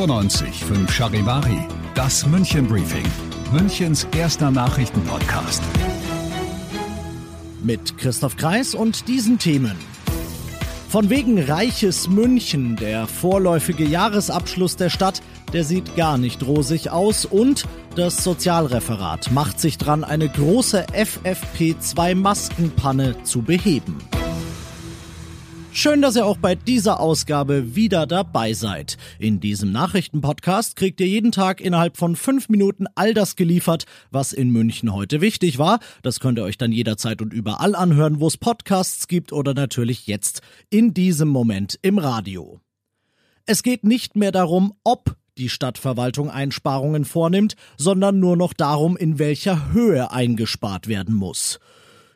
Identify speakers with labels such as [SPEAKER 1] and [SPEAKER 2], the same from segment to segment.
[SPEAKER 1] 95 Charivari, das München Briefing, Münchens erster Nachrichtenpodcast.
[SPEAKER 2] Mit Christoph Kreis und diesen Themen. Von wegen reiches München, der vorläufige Jahresabschluss der Stadt, der sieht gar nicht rosig aus und das Sozialreferat macht sich dran, eine große FFP2-Maskenpanne zu beheben. Schön, dass ihr auch bei dieser Ausgabe wieder dabei seid. In diesem Nachrichtenpodcast kriegt ihr jeden Tag innerhalb von fünf Minuten all das geliefert, was in München heute wichtig war. Das könnt ihr euch dann jederzeit und überall anhören, wo es Podcasts gibt oder natürlich jetzt in diesem Moment im Radio. Es geht nicht mehr darum, ob die Stadtverwaltung Einsparungen vornimmt, sondern nur noch darum, in welcher Höhe eingespart werden muss.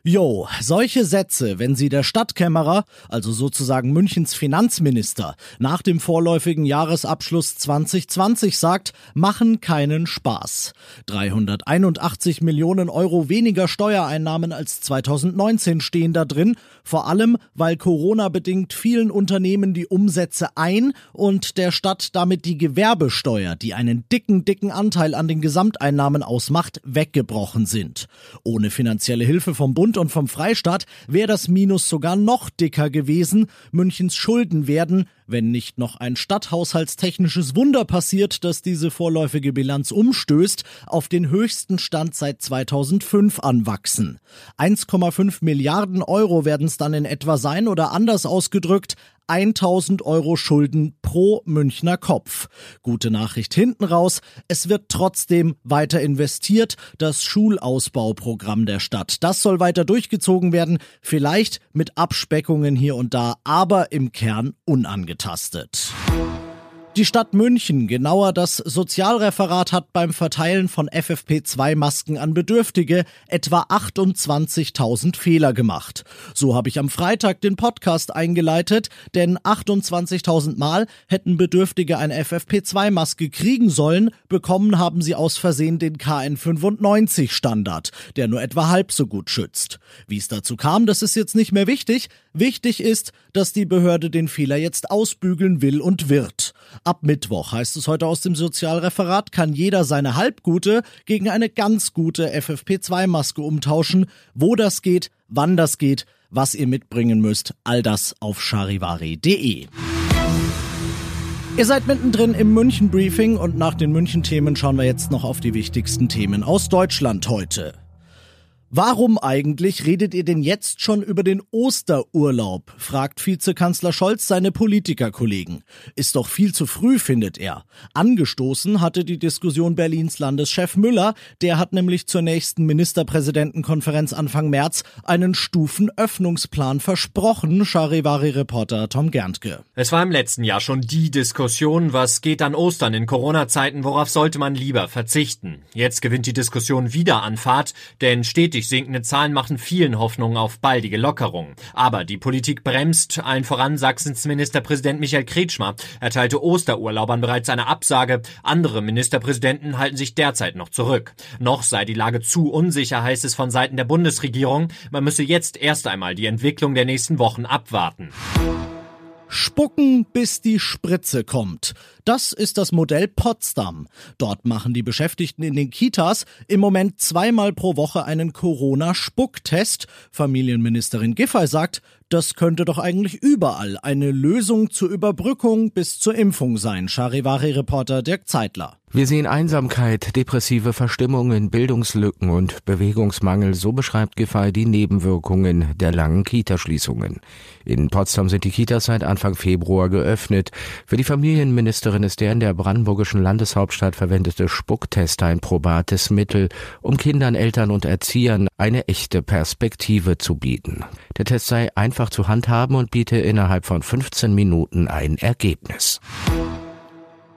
[SPEAKER 2] Jo, solche Sätze, wenn sie der Stadtkämmerer, also sozusagen Münchens Finanzminister, nach dem vorläufigen Jahresabschluss 2020 sagt, machen keinen Spaß. 381 Millionen Euro weniger Steuereinnahmen als 2019 stehen da drin, vor allem weil Corona bedingt vielen Unternehmen die Umsätze ein und der Stadt damit die Gewerbesteuer, die einen dicken, dicken Anteil an den Gesamteinnahmen ausmacht, weggebrochen sind. Ohne finanzielle Hilfe vom Bund Bund und vom Freistaat wäre das Minus sogar noch dicker gewesen. Münchens Schulden werden, wenn nicht noch ein stadthaushaltstechnisches Wunder passiert, das diese vorläufige Bilanz umstößt, auf den höchsten Stand seit 2005 anwachsen. 1,5 Milliarden Euro werden es dann in etwa sein oder anders ausgedrückt, 1000 Euro Schulden pro Münchner Kopf. Gute Nachricht hinten raus, es wird trotzdem weiter investiert. Das Schulausbauprogramm der Stadt, das soll weiter durchgezogen werden, vielleicht mit Abspeckungen hier und da, aber im Kern unangetastet. Die Stadt München, genauer das Sozialreferat, hat beim Verteilen von FFP2-Masken an Bedürftige etwa 28.000 Fehler gemacht. So habe ich am Freitag den Podcast eingeleitet, denn 28.000 Mal hätten Bedürftige eine FFP2-Maske kriegen sollen, bekommen haben sie aus Versehen den KN95-Standard, der nur etwa halb so gut schützt. Wie es dazu kam, das ist jetzt nicht mehr wichtig. Wichtig ist, dass die Behörde den Fehler jetzt ausbügeln will und wird. Ab Mittwoch heißt es heute aus dem Sozialreferat, kann jeder seine halbgute gegen eine ganz gute FFP2-Maske umtauschen. Wo das geht, wann das geht, was ihr mitbringen müsst, all das auf charivari.de. Ihr seid mittendrin im München Briefing und nach den München Themen schauen wir jetzt noch auf die wichtigsten Themen aus Deutschland heute. Warum eigentlich redet ihr denn jetzt schon über den Osterurlaub? fragt Vizekanzler Scholz seine Politikerkollegen. Ist doch viel zu früh, findet er. Angestoßen hatte die Diskussion Berlins Landeschef Müller, der hat nämlich zur nächsten Ministerpräsidentenkonferenz Anfang März einen Stufenöffnungsplan versprochen, Charivari-Reporter Tom Gerntke.
[SPEAKER 3] Es war im letzten Jahr schon die Diskussion, was geht an Ostern in Corona-Zeiten, worauf sollte man lieber verzichten? Jetzt gewinnt die Diskussion wieder an Fahrt, denn stetig Stetig sinkende Zahlen machen vielen Hoffnungen auf baldige Lockerung. Aber die Politik bremst, allen voran Sachsens Ministerpräsident Michael Kretschmer erteilte Osterurlaubern bereits eine Absage. Andere Ministerpräsidenten halten sich derzeit noch zurück. Noch sei die Lage zu unsicher, heißt es von Seiten der Bundesregierung. Man müsse jetzt erst einmal die Entwicklung der nächsten Wochen abwarten.
[SPEAKER 2] Spucken, bis die Spritze kommt. Das ist das Modell Potsdam. Dort machen die Beschäftigten in den Kitas im Moment zweimal pro Woche einen Corona-Spucktest. Familienministerin Giffey sagt, Das könnte doch eigentlich überall eine Lösung zur Überbrückung bis zur Impfung sein, Charivari-Reporter Dirk Zeitler.
[SPEAKER 4] Wir sehen Einsamkeit, depressive Verstimmungen, Bildungslücken und Bewegungsmangel. So beschreibt Giffey die Nebenwirkungen der langen Kitaschließungen. In Potsdam sind die Kitas seit Anfang Februar geöffnet. Für die Familienministerin ist der in der brandenburgischen Landeshauptstadt verwendete Spucktest ein probates Mittel, um Kindern, Eltern und Erziehern eine echte Perspektive zu bieten. Der Test sei einfach zu handhaben und biete innerhalb von 15 Minuten ein Ergebnis.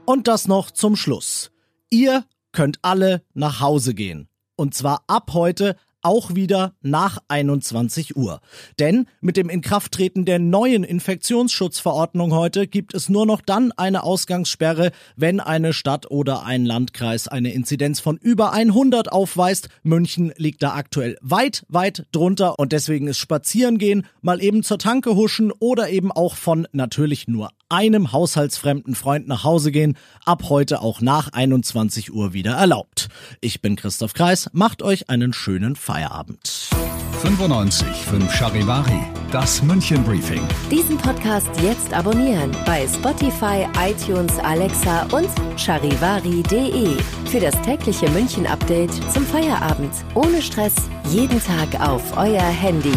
[SPEAKER 2] Und das noch zum Schluss. Ihr könnt alle nach Hause gehen. Und zwar ab heute auch wieder nach 21 Uhr. Denn mit dem Inkrafttreten der neuen Infektionsschutzverordnung heute gibt es nur noch dann eine Ausgangssperre, wenn eine Stadt oder ein Landkreis eine Inzidenz von über 100 aufweist. München liegt da aktuell weit, weit drunter und deswegen ist Spazierengehen, mal eben zur Tanke huschen oder eben auch von natürlich nur einem haushaltsfremden Freund nach Hause gehen, ab heute auch nach 21 Uhr wieder erlaubt. Ich bin Christoph Kreis, macht euch einen schönen Feierabend.
[SPEAKER 1] 95 5 Charivari, das München Briefing.
[SPEAKER 5] Diesen Podcast jetzt abonnieren bei Spotify, iTunes, Alexa und charivari.de. Für das tägliche München Update zum Feierabend. Ohne Stress, jeden Tag auf euer Handy.